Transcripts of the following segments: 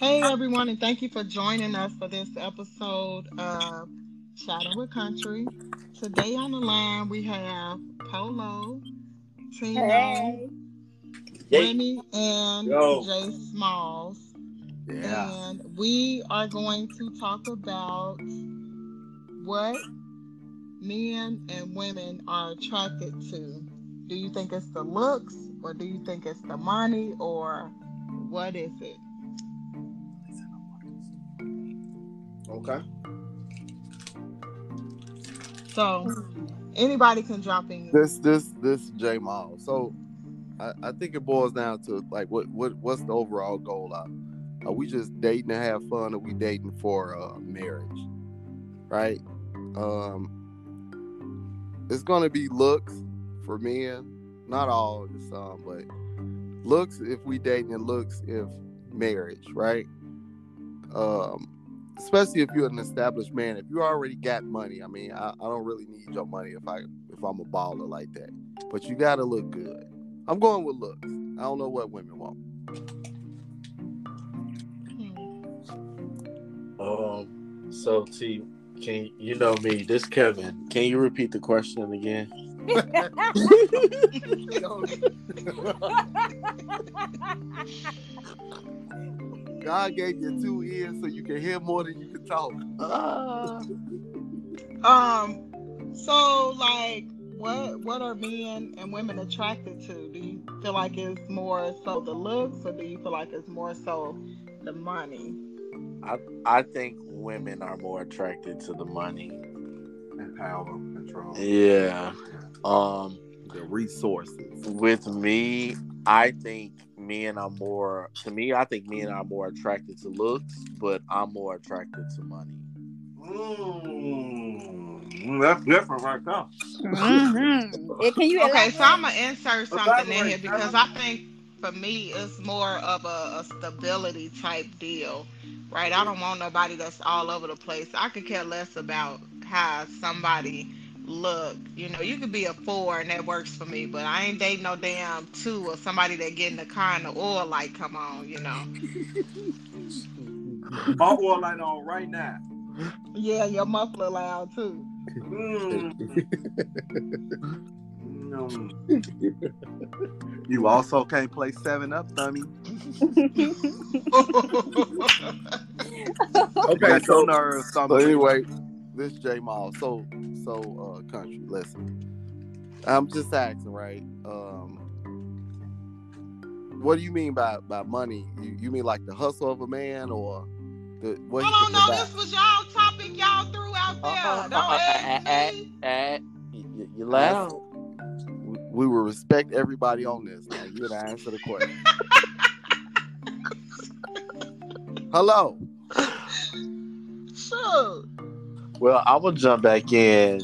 Hey everyone, and thank you for joining us for this episode of Chatting with Country. Today on the line we have Polo, Tino, Hey. Remy, and Yo. Jay Smalls. Yeah. And we are going to talk about what men and women are attracted to. Do you think it's the looks, or do you think it's the money, or what is it? Okay. So anybody can drop in. This this this J Mall. So I, I think it boils down to like what what what's the overall goal of are we just dating to have fun or we dating for uh marriage? Right? Um it's gonna be looks for men. Not all just some, but looks if we dating and looks if marriage, right? Um especially if you're an established man, if you already got money, I mean, I, I don't really need your money if I if I'm a baller like that. But you gotta look good. I'm going with looks. I don't know what women want. Hmm. Um. So T, can you know me? This Kevin. Can you repeat the question again? God gave you two ears so you can hear more than you can talk. Uh, Um, so like, what what are men and women attracted to? Do you feel like it's more so the looks, or do you feel like it's more so the money? I I think women are more attracted to the money. and power control. Yeah. Um. The resources. With me, I think men are more. To me, I think men are more attracted to looks, but I'm more attracted to money. Mm, that's different right there. Mhm. Yeah, Can you Okay, so? I'm gonna insert something in here because I think for me it's more of a, a stability type deal, right? I don't want nobody that's all over the place. I could care less about how somebody look. You know, you could be a four and that works for me, but I ain't dating no damn two or somebody that get in the car and the oil light come on. You know, My oil light on right now. yeah, your muffler loud too. Mm. Mm. You also can't play seven up, dummy. Okay, so your nerves, so dummy. So anyway, this J Mall. So so uh country, listen. I'm just asking, right? Um what do you mean by by money? You, you mean like the hustle of a man or the what he I can don't know. provide? This was y'all topic y'all threw out there. Uh, Don't uh, ask uh, me. uh, you, you loud. we, we will respect everybody on this. Now you gotta answer the question. Hello. Sure. Well, I will jump back in.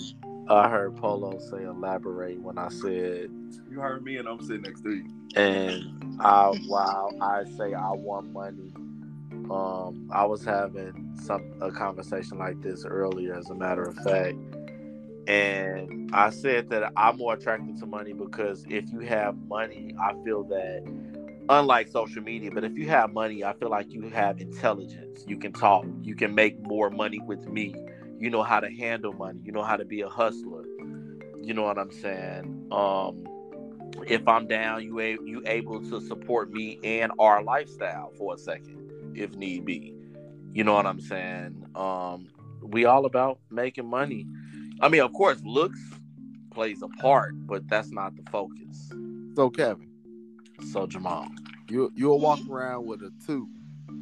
I heard Polo say elaborate when I said, you heard me and I'm sitting next to you. and I while I say I want money, um, I was having some a conversation like this earlier, as a matter of fact, and I said that I'm more attracted to money because if you have money, I feel that. Unlike social media, but if you have money, I feel like you have intelligence. You can talk. You can make more money with me. You know how to handle money. You know how to be a hustler. You know what I'm saying? Um, if I'm down, you a- you able to support me and our lifestyle for a second, if need be. You know what I'm saying? Um, we all about making money. I mean, of course, looks plays a part, but that's not the focus. So Kevin, So Jamal, you you'll walk around with a two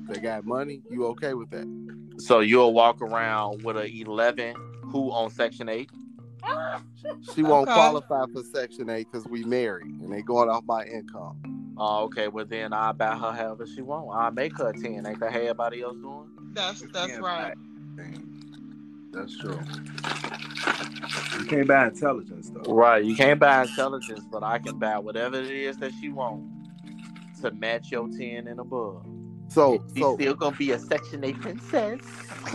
that got money. You okay with that? so you'll walk around with a 11 who on Section Eight? She won't Okay. qualify for Section Eight because we married and they going off my income. Oh, okay. Well, then I'll buy her however she want. I'll make her a 10. Ain't that how everybody else doing? That's that's Yeah, right. That's true. You can't buy intelligence though. Right. You can't buy intelligence, but I can buy whatever it is that she want to match your 10 and above. So She's so still gonna be a Section 8 princess.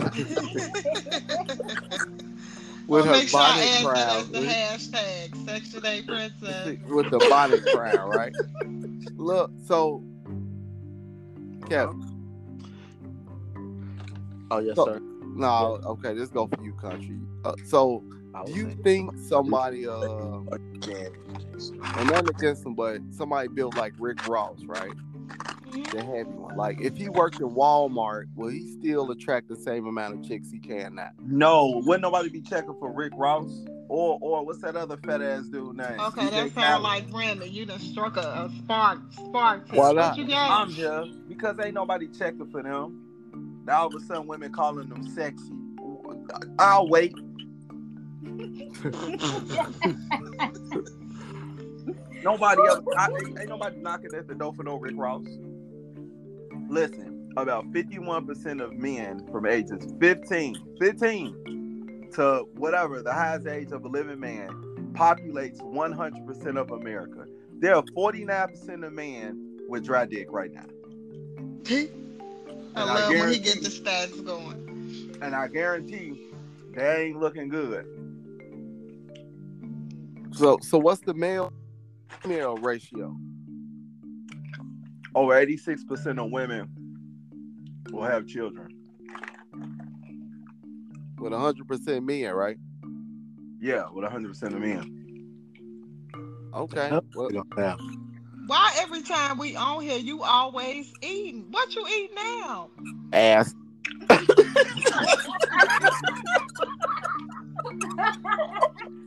with Well, her make sure I bonnet add that crown, as the hashtag Section 8 Princess. with the bonnet crown, right? Look, so Kevin, Oh yes, So- sir. No, okay, let's go for you, country. Uh, so, do you think somebody, uh, and nothing against him, but somebody built like Rick Ross, right? The heavy one. Like, if he worked in Walmart, will he still attract the same amount of chicks he can now? No, wouldn't nobody be checking for Rick Ross or or what's that other fat ass dude name? Okay, DJ that sound Khaled. like Remy. You done struck a, a spark, spark. test. Why not? you? I'm here because ain't nobody checking for them. Now all of a sudden women calling them sexy. I'll wait. Nobody else. I, ain't, ain't nobody knocking at the door for no Rick Ross. Listen, about 51% of men from ages 15, 15 to whatever, the highest age of a living man, populates 100% of America. There are 49% of men with dry dick right now. I And I love when he guarantee- get the stats going. And I guarantee they ain't looking good. So, so what's the male female ratio? Over 86% of women will have children. With 100% men, right? Yeah, with 100% of men. Okay. Well, Why every time we on here, you always eating? What you eat now? ass.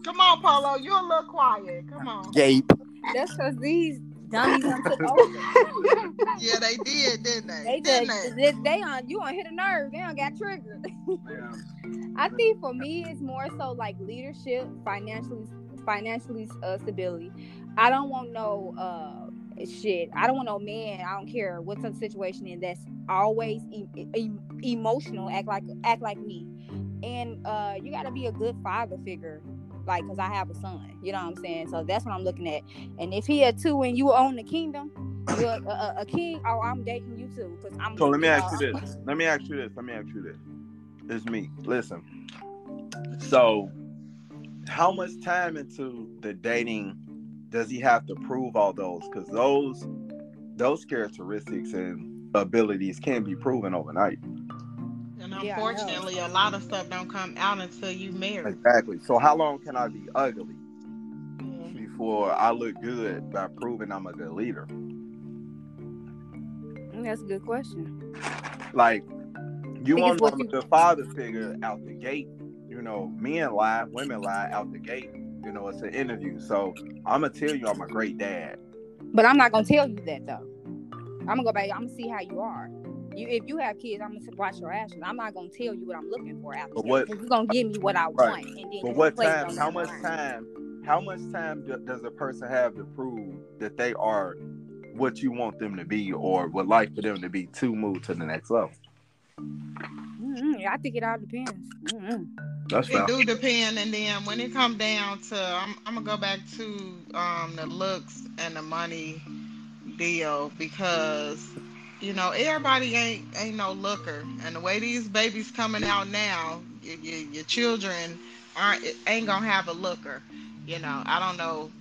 Come on, Polo. You're a little quiet. Come on. Gape. That's because these dummies done. Yeah, they did, didn't they? They didn't just they? they, they on you on hit a nerve. They on got triggered. I think for me, it's more so like leadership, financially, financially uh, stability. I don't want no uh shit. I don't want no man. I don't care what's the situation in. That's always e- e- emotional. Act like act like me, and uh you got to be a good father figure. Like, cause I mm-hmm. have a son, you know what I'm saying. So that's what I'm looking at. And if he a two and you own the kingdom, you're a, a, a king. Oh, I'm dating you too, cause I'm. So let me ask you this. Let me ask you this. Let me ask you this. It's me. Listen. So, how much time into the dating does he have to prove all those? Because those those characteristics and abilities can be proven overnight. And Yeah, unfortunately, a lot of stuff don't come out until you marry. Exactly. So, how long can I be ugly before I look good by proving I'm a good leader? That's a good question. Like, you want to what know you- the father figure out the gate. You know, men lie, women lie out the gate. You know, it's an interview. So I'm gonna tell you I'm a great dad. But I'm not gonna tell you that though. I'm gonna go back. I'm gonna see how you are. You, if you have kids, I'm gonna watch your actions. I'm not gonna tell you what I'm looking for after. But what- You're gonna give me what I Right. want, and then But you what play it time? How much line. time? How much time do, does a person have to prove that they are what you want them to be, or would like for them to be to move to the next level? Mm-mm, I think it all depends. Mm-mm. That's It do depend, and then when it come down to, I'm, I'm gonna go back to um the looks and the money deal because you know everybody ain't ain't no looker, and the way these babies coming out now, your, your, your children aren't ain't gonna have a looker. You know, I don't know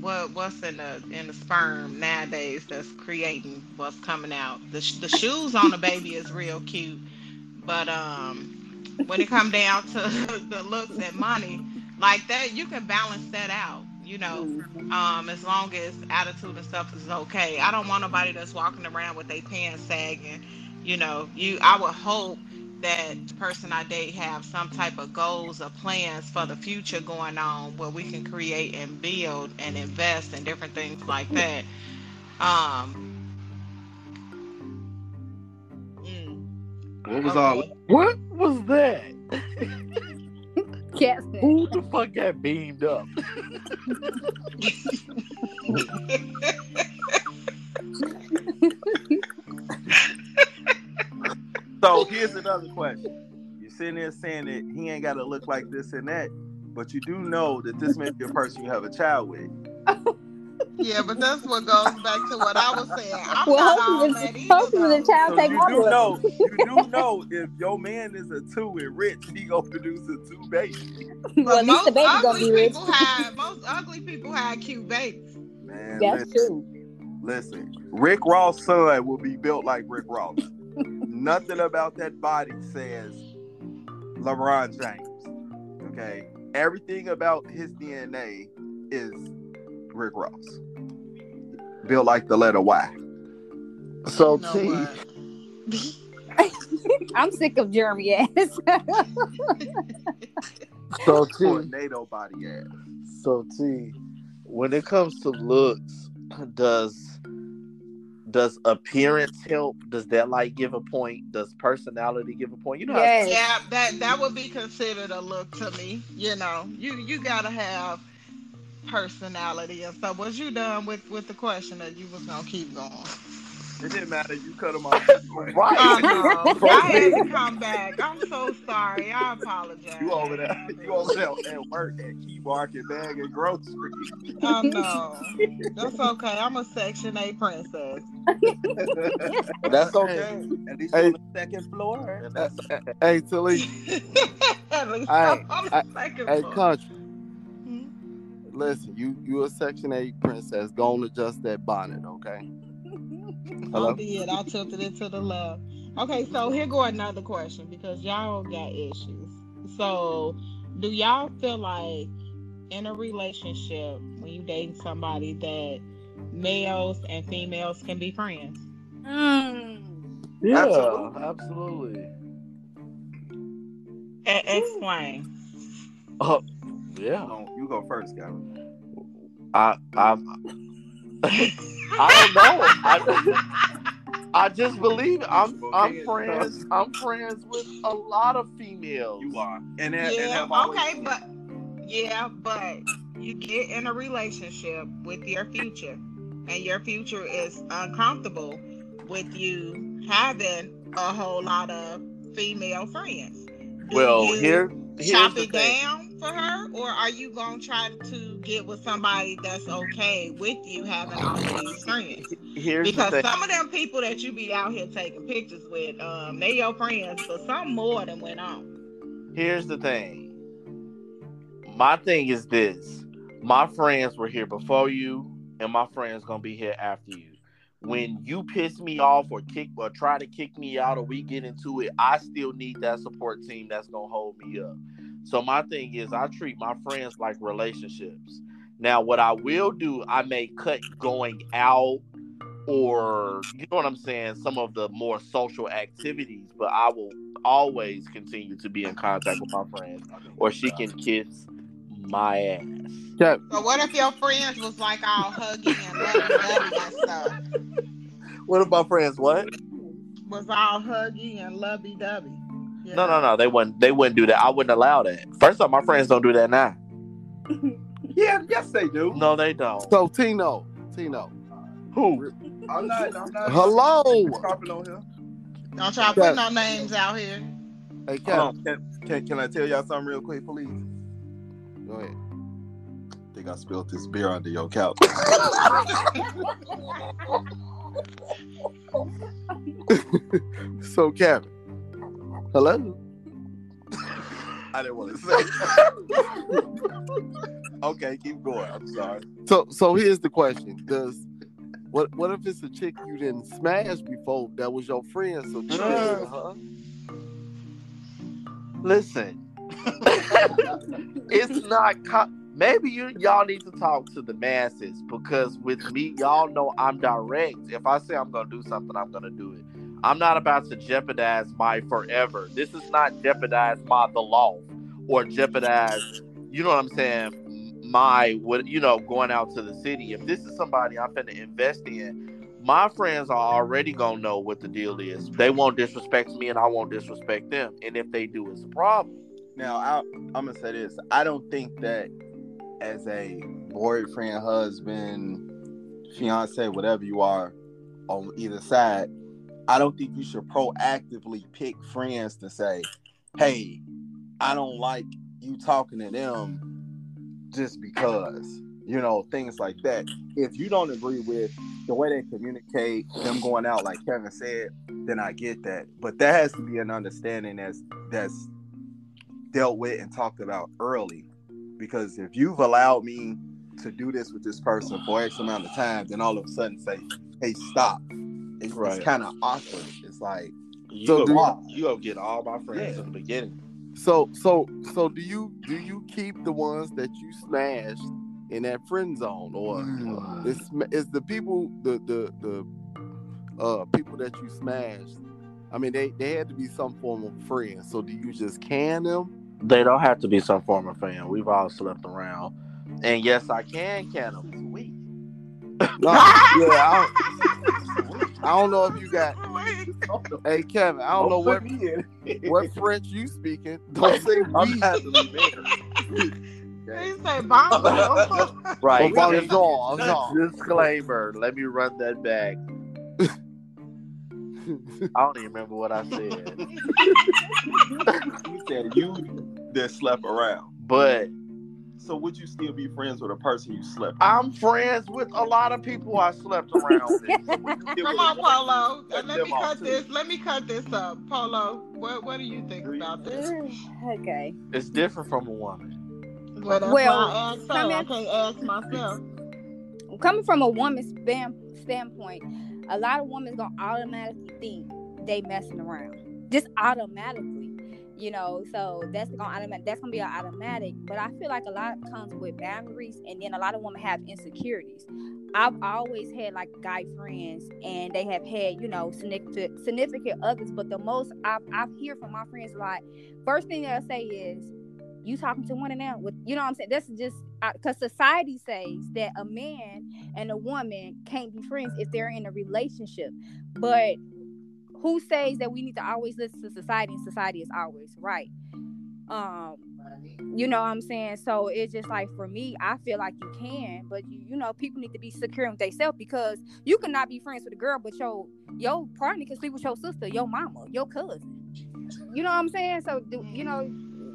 what what's in the in the sperm nowadays that's creating what's coming out. The the shoes on the baby is real cute, but um when it come down to the looks and money like that you can balance that out you know Mm-hmm. um as long as attitude and stuff is okay i don't want nobody that's walking around with their pants sagging you know you i would hope that the person i date have some type of goals or plans for the future going on where we can create and build and invest and different things like that um mm, What was okay. all? What was that? Yes. Who the fuck got beamed up? So here's another question. You're sitting there saying that he ain't got to look like this and that, but you do know that this may be a person you have a child with. Yeah, but that's what goes back to what I was saying. I'm Well, not hopefully, the, hopefully the child So take you do know, you do know if your man is a two and rich, he gonna produce a two baby. But well, at least most the baby gonna ugly be rich. people have most ugly people have cute babies. Man, That's listen, true. listen, Rick Ross' son will be built like Rick Ross. nothing about that body says LeBron James. Okay, everything about his DNA is Rick Ross. Built like the letter Y. So You know T, what? I'm sick of Jeremy ass. so T, Tornado body ass. so T, when it comes to looks, does does appearance help? Does that like give a point? Does personality give a point? You know, how- yes. Yeah, that that would be considered a look to me. You know, you you gotta have personality and stuff. Was you done with with the question that you was gonna keep going? It didn't matter. You cut him off. Oh right? no, I had to come back. I'm so sorry. I apologize. You over there? You over there at work at Key Market bag and grocery? Oh no, that's okay. I'm a Section A princess. That's okay. At least Hey. on the second floor. Hey, Tilly. At least Hey, I'm on the second Hey, floor. country. Listen, you you a Section Eight princess. Go and adjust that bonnet, okay? Hello? I did. I tilted it to the left. Okay, so here go another question because y'all got issues. So, do y'all feel like in a relationship when you dating somebody that males and females can be friends? Mm. yeah, Absolutely. absolutely. E- explain. Oh, yeah. No, you go first, Gavin. I I'm I don't know. I, I just believe I'm I'm friends. I'm friends with a lot of females. You are. And, that, and yeah, have always okay, been. but yeah, but you get in a relationship with your future, and your future is uncomfortable with you having a whole lot of female friends. Do Well, you here here's chop the it thing. down for her, or are you gonna try to get with somebody that's okay with you having all these friends? Here's Because some of them people that you be out here taking pictures with, um, they your friends, but some more than went on. Here's the thing. My thing is this. My friends were here before you, and my friends gonna be here after you. When you piss me off or kick or try to kick me out or we get into it, I still need that support team that's gonna hold me up. So my thing is I treat my friends like relationships. Now what I will do, I may cut going out or you know what I'm saying, some of the more social activities, but I will always continue to be in contact with my friends, or she can kiss my ass. Cap, But what if your friends was like all hugging and lovey-dovey and stuff? What if my friends? What? Was all huggy and lovey-dovey? You No, no, no. They wouldn't. They wouldn't do that. I wouldn't allow that. First off, my friends don't do that now. Yeah, yes they do. No, they don't. so Tino, Tino. Who? I'm not. I'm not. Hello. Dropping on here. Don't try putting no names out here. Hey, Cap. Um, can, can, can I tell y'all something real quick, please? Go ahead. I think I spilled this beer under your couch. So, Kevin. Hello. I didn't want to say. okay, keep going. I'm sorry. So, so here's the question: Does what? What if it's a chick you didn't smash before that was your friend? So, chill, Uh. huh? Listen, it's not. Co- Maybe you y'all need to talk to the masses because with me, y'all know I'm direct. If I say I'm gonna do something, I'm gonna do it. I'm not about to jeopardize my forever. This is not jeopardize my the law or jeopardize. You know what I'm saying? My what you know going out to the city. If this is somebody I'm gonna invest in, my friends are already gonna know what the deal is. They won't disrespect me, and I won't disrespect them. And if they do, it's a problem. Now, I, I'm gonna say this. I don't think that as a boyfriend, husband, fiance, whatever you are, on either side, I don't think you should proactively pick friends to say, "Hey, I don't like you talking to them just because." You know, things like that. If you don't agree with the way they communicate, them going out, like Kevin said, then I get that. But that has to be an understanding that's that's dealt with and talked about early. Because if you've allowed me to do this with this person for X amount of time, then all of a sudden say, hey, stop. It's, Right. kind of awkward. It's like, You So go, do- you go get all my friends Yeah. in the beginning. So so so do you do you keep the ones that you smashed in that friend zone or is is the people the the the uh people that you smashed I mean they they had to be some form of friend. So do you just can them? They don't have to be some form of fan. We've all slept around, and yes, I can can them. Sweet. No, yeah, I don't, know if you got Hey Kevin, I don't know what put me in. what French you speaking. Don't say I'm we. happily married. He say bongo. Right. Well, Dis- no, no. Disclaimer. Let me run that back. I don't even remember what I said, You said you that slept around. but So would you still be friends with a person you slept? I'm friends with a lot of people I slept around with. with? Come on, Polo. Cut Let me them off, cut too. this. Let me cut this up, Polo. What What do you think about this? okay. It's different from a woman. Well, that's Well, why I asked her. I can't ask myself. Coming from a woman's span, standpoint, a lot of women gonna automatically think they messing around, just automatically. You know, so that's gonna automatic. That's gonna be an automatic. But I feel like a lot comes with boundaries, and then a lot of women have insecurities. I've always had like guy friends, and they have had you know significant significant others. But the most I've I've hear from my friends like, first thing they'll say is, "You talking to one of them?" With you know what I'm saying? That's just because society says that a man and a woman can't be friends if they're in a relationship. But who says that we need to always listen to society and society is always right? Um, you know what I'm saying? So it's just like for me, I feel like you can, but you you know, people need to be secure with themselves because you cannot be friends with a girl, but your your partner can sleep with your sister, your mama, your cousin. You know what I'm saying? So you know,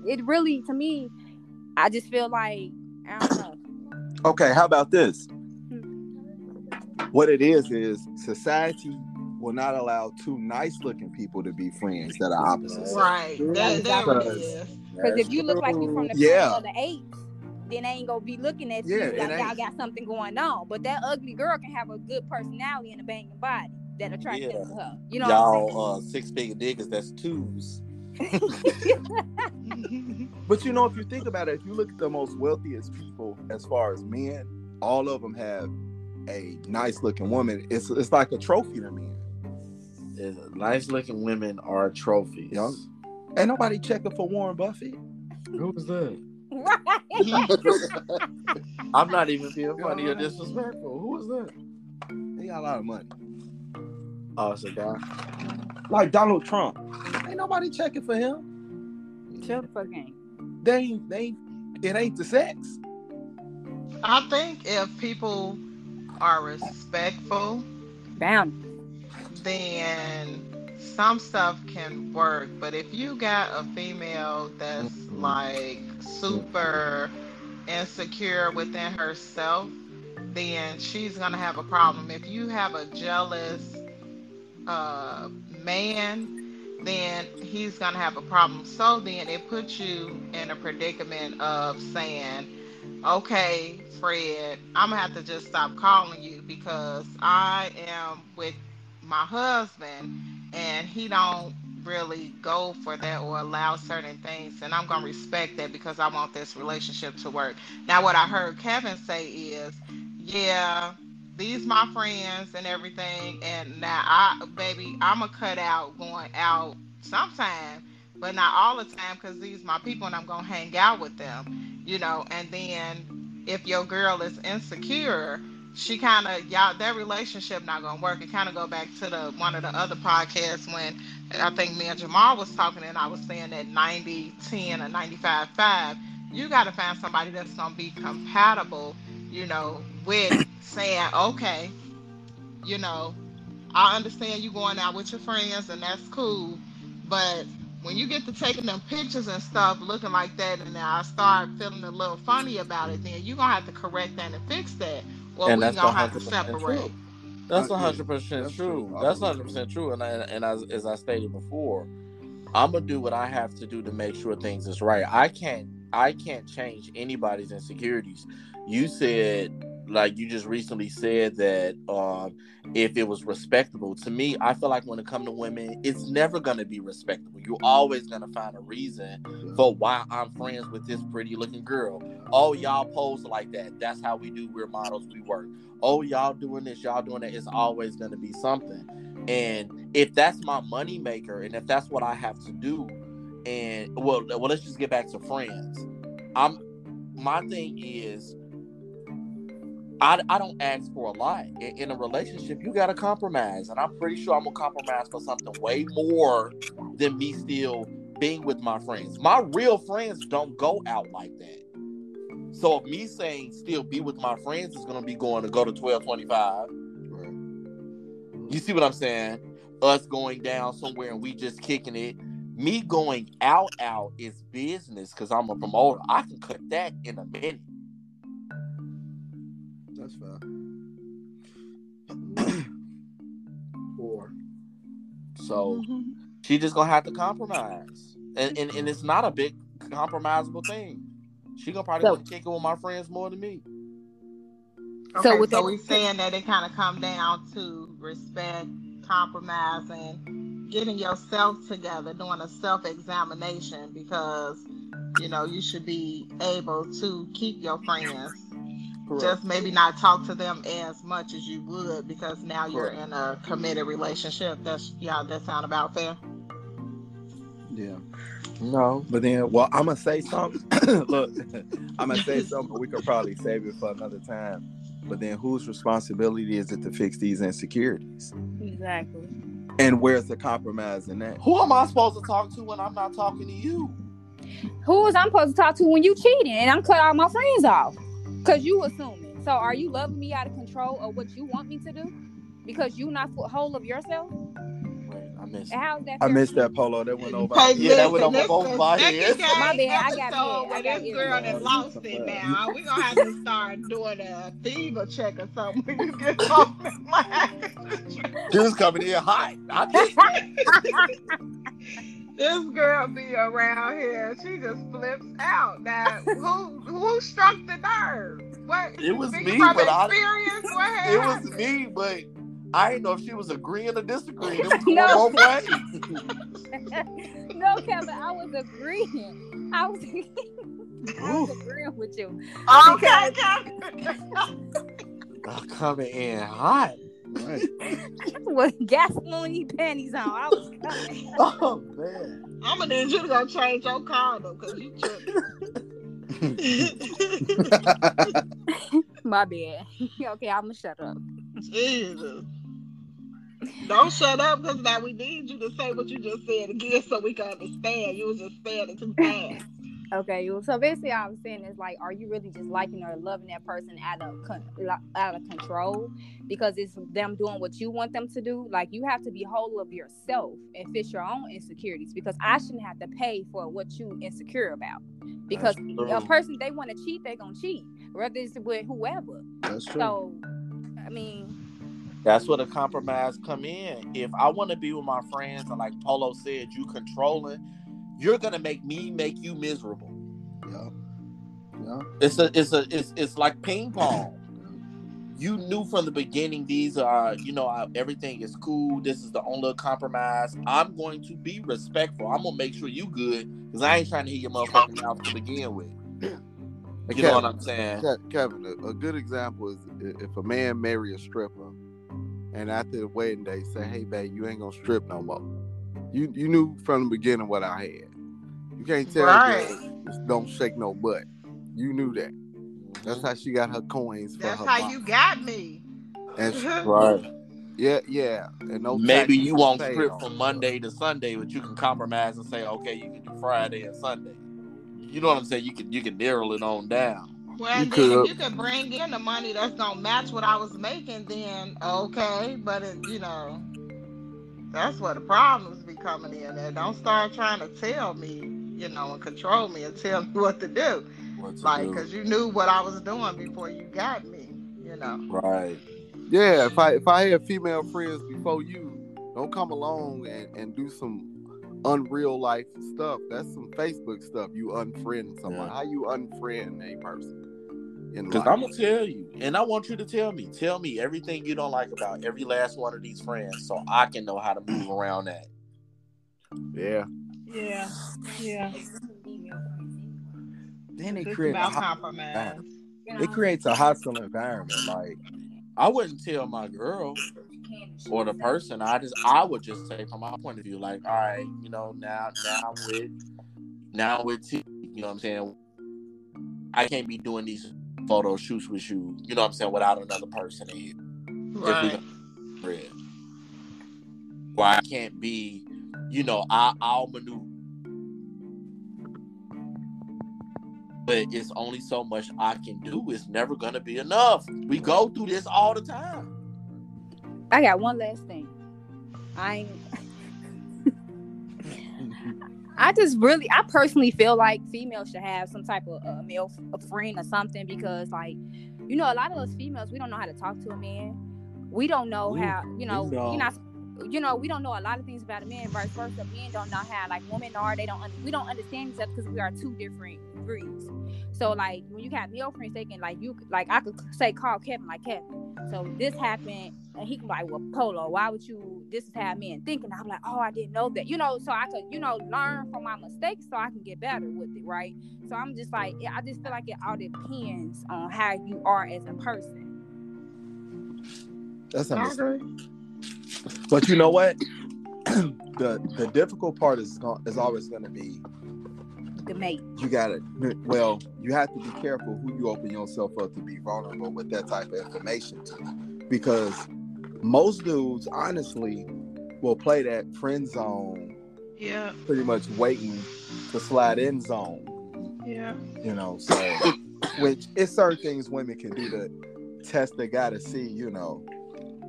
it really to me, I just feel like I don't know. Okay, how about this? What it is is society will not allow two nice looking people to be friends that are opposites. Right. That, that Because- is. If you look like you're from the Yeah. of the apes, then they ain't gonna be looking at Yeah, you it like y'all got something going on. But that ugly girl can have a good personality and a banging body that attracts Yeah. them to her. You know what I'm Y'all uh six figure niggas, that's twos. But you know, if you think about it, if you look at the most wealthiest people as far as men, all of them have a nice looking woman. It's it's like a trophy to men. Uh, nice looking women are trophies. Yeah. Ain't nobody checking for Warren Buffett. Who's that? Right. I'm not even being funny or disrespectful. Who is that? He got a lot of money. Oh, it's a guy. Like Donald Trump. Ain't nobody checking for him. Shut the fuck. They ain't they ain't, it ain't the sex. I think if people are respectful, Bound. Then some stuff can work. But if you got a female that's Mhm. like super insecure within herself, then she's gonna have a problem. If you have a jealous uh, man, then he's gonna have a problem. So then it puts you in a predicament of saying, okay, Fred, I'm gonna have to just stop calling you because I am with my husband and he don't really go for that or allow certain things and I'm gonna respect that because I want this relationship to work. Now what I heard Kevin say is, yeah, these my friends and everything and now I baby I'ma cut out going out sometime but not all the time because these my people and I'm gonna hang out with them, you know, and then if your girl is insecure, she kind of y'all that relationship not gonna work. It kind of go back to the one of the other podcasts when I think me and Jamal was talking and I was saying that 90 10 or 95 5 you got to find somebody that's gonna be compatible you know with saying okay you know I understand you going out with your friends and that's cool but when you get to taking them pictures and stuff looking like that and I start feeling a little funny about it then you're gonna have to correct that and fix that or And we that's gonna have to 100% separate true. That's Uh, hundred percent true. true. That's hundred percent true. And I, and as, as I stated before, I'm gonna do what I have to do to make sure things is right. I can't I can't change anybody's insecurities. You said like you just recently said that um, if it was respectable to me i feel like when it comes to women it's never going to be respectable. You're always going to find a reason for why i'm friends with this pretty looking girl. Oh y'all pose like that. That's how we do we're models we work. Oh y'all doing this y'all doing that. It's always going to be something. And if that's my money maker and if that's what i have to do and well well let's just get back to friends. I'm my thing is I, I don't ask for a lot. In, in a relationship you got to compromise and i'm pretty sure i'm gonna compromise for something way more than me still being with my friends. My real friends don't go out like that. So if me saying still be with my friends is gonna be going to go to 1225 you see what i'm saying? Us going down somewhere and we just kicking it. Me going out out is business because i'm a promoter. I can cut that in a minute That's fair. Four. so Mhm. she just gonna have to compromise and, and and it's not a big compromisable thing she gonna probably So- gonna kick it with my friends more than me Okay, So so, with that- we saying that it kind of come down to respect, compromise, and getting yourself together, doing a self examination because you know you should be able to keep your friends. Just maybe not talk to them as much as you would because now you're in a committed relationship. That's yeah, that sound about fair. Yeah. no But then, well, I'm gonna say something. Look, I'm gonna say something, but we could probably save it for another time. But then, whose responsibility is it to fix these insecurities? Exactly. And where's the compromise in that? who am i supposed to talk to when i'm not talking to you Who was I'm supposed to talk to when you cheating and I'm cut all my friends off? Cause you assuming. So are you loving me out of control of what you want me to do? Because you not full whole of yourself? Wait, i missed how's that? I missed that polo that went over. Hey, Yeah, that went over both the my second heads. game My bad, I got episode mad. I where got this girl irritated. that lost it now. we gonna have to start doing a fever check or something when you get home in life. she was coming in hot I think this girl be around here. She just flips out. Now, who who struck the nerve? What? It was me, but I- experience. What had it was me but i didn't know if she was agreeing or disagreeing it was No. going no, Kevin, I was agreeing. I was, I was agreeing with you. Okay, Captain. Uh, coming in hot Right. With gasoline panties on. I was coming. oh man I'm gonna need you to go change your car though, cause you tripping. My bad. okay, I'm gonna shut up. Jesus. Don't shut up because now we need you to say what you just said again so we can understand. You was just saying it too fast. Okay, well, so basically, I was saying is like, are you really just liking or loving that person out of con- out of control because it's them doing what you want them to do? Like, you have to be whole of yourself and fix your own insecurities because I shouldn't have to pay for what you insecure about. Because a person they want to cheat, they gonna cheat, whether it's with whoever. That's true. So, I mean, That's where the compromise come in. If I want to be with my friends and like Polo said, you controlling, you're gonna make me make you miserable. yeah. Yeah. It's a it's a it's it's like ping pong. You knew from the beginning these are you know uh, everything is cool. This is the only compromise. I'm going to be respectful. I'm gonna make sure you good because I ain't trying to hear your motherfucking mouth to begin with. You know what I'm saying? Kevin, a, a good example is if a man marry a stripper, and after the wedding day say, "Hey, babe, you ain't gonna strip no more." You you knew from the beginning what I had. You can't tell Right. a girl, don't shake no butt. You knew that. That's mm-hmm. how she got her coins for That's her. how box. you got me. And she- Right. yeah, yeah. And no Maybe you won't paid strip on from. Monday to Sunday, but you can compromise and say, okay, you can do Friday and Sunday. You know what I'm saying? You can you can narrow it on down. Well, You then could- if you could bring in the money that's gonna match what I was making, then okay. But it, you know, that's where the problems be coming in. There, don't start trying to tell me, you know, and control me and tell me what to do. What to Like, do. cause you knew what I was doing before you got me. You know. Right. Yeah, if I if I had female friends before you, don't come along and, and do some unreal life stuff. That's some Facebook stuff. You unfriend someone. Yeah. How you unfriend a person? Because. I'm gonna tell you, and I want you to tell me, tell me everything you don't like about every last one of these friends, so I can know how to move around that. yeah. Yeah. Yeah. Then it creates a about compromise. it creates a hostile environment. Like I wouldn't tell my girl or the person. I just I would just say from my point of view, like, all right, you know, now now I'm with now I'm with T, you know what I'm saying? I can't be doing these photo shoots with you, you know what I'm saying, without another person in here. Right. Red. Why I can't be, you know, I, I'll maneuver. But it's only so much I can do. It's never gonna be enough. We go through this all the time. I got one last thing. I. I just really, I personally feel like females should have some type of uh, male f- a friend or something because, like, you know, a lot of us females, we don't know how to talk to a man. We don't know We- how, you know, we don't. you're not, you know, we don't know a lot of things about a man. Vice versa, men don't know how, like, women are. They don't, un- we don't understand each other because we are two different breeds. So, like, when you have male friends, they can, like, you, like, I could say, call Kevin, like, Kevin. So this happened, and he can be like, "Well, Polo, why would you? This is how men thinking." I'm like, "Oh, I didn't know that." You know, so I could, you know, learn from my mistakes, so I can get better with it, right? So I'm just like, I just feel like it all depends on how you are as a person. that's I understandable. Agree. But you know what? the the difficult part is going is always going to be The mate. you got to well you have to be careful who you open yourself up to be vulnerable with that type of information to because most dudes honestly will play that friend zone Yeah. pretty much waiting to slide in zone Yeah. you know so which it's certain things women can do to test the guy to see you know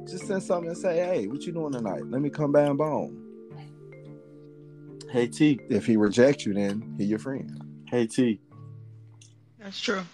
just send something and say hey what you doing tonight let me come by and bone Hey T, if he rejects you then he your friend hey T. That's true.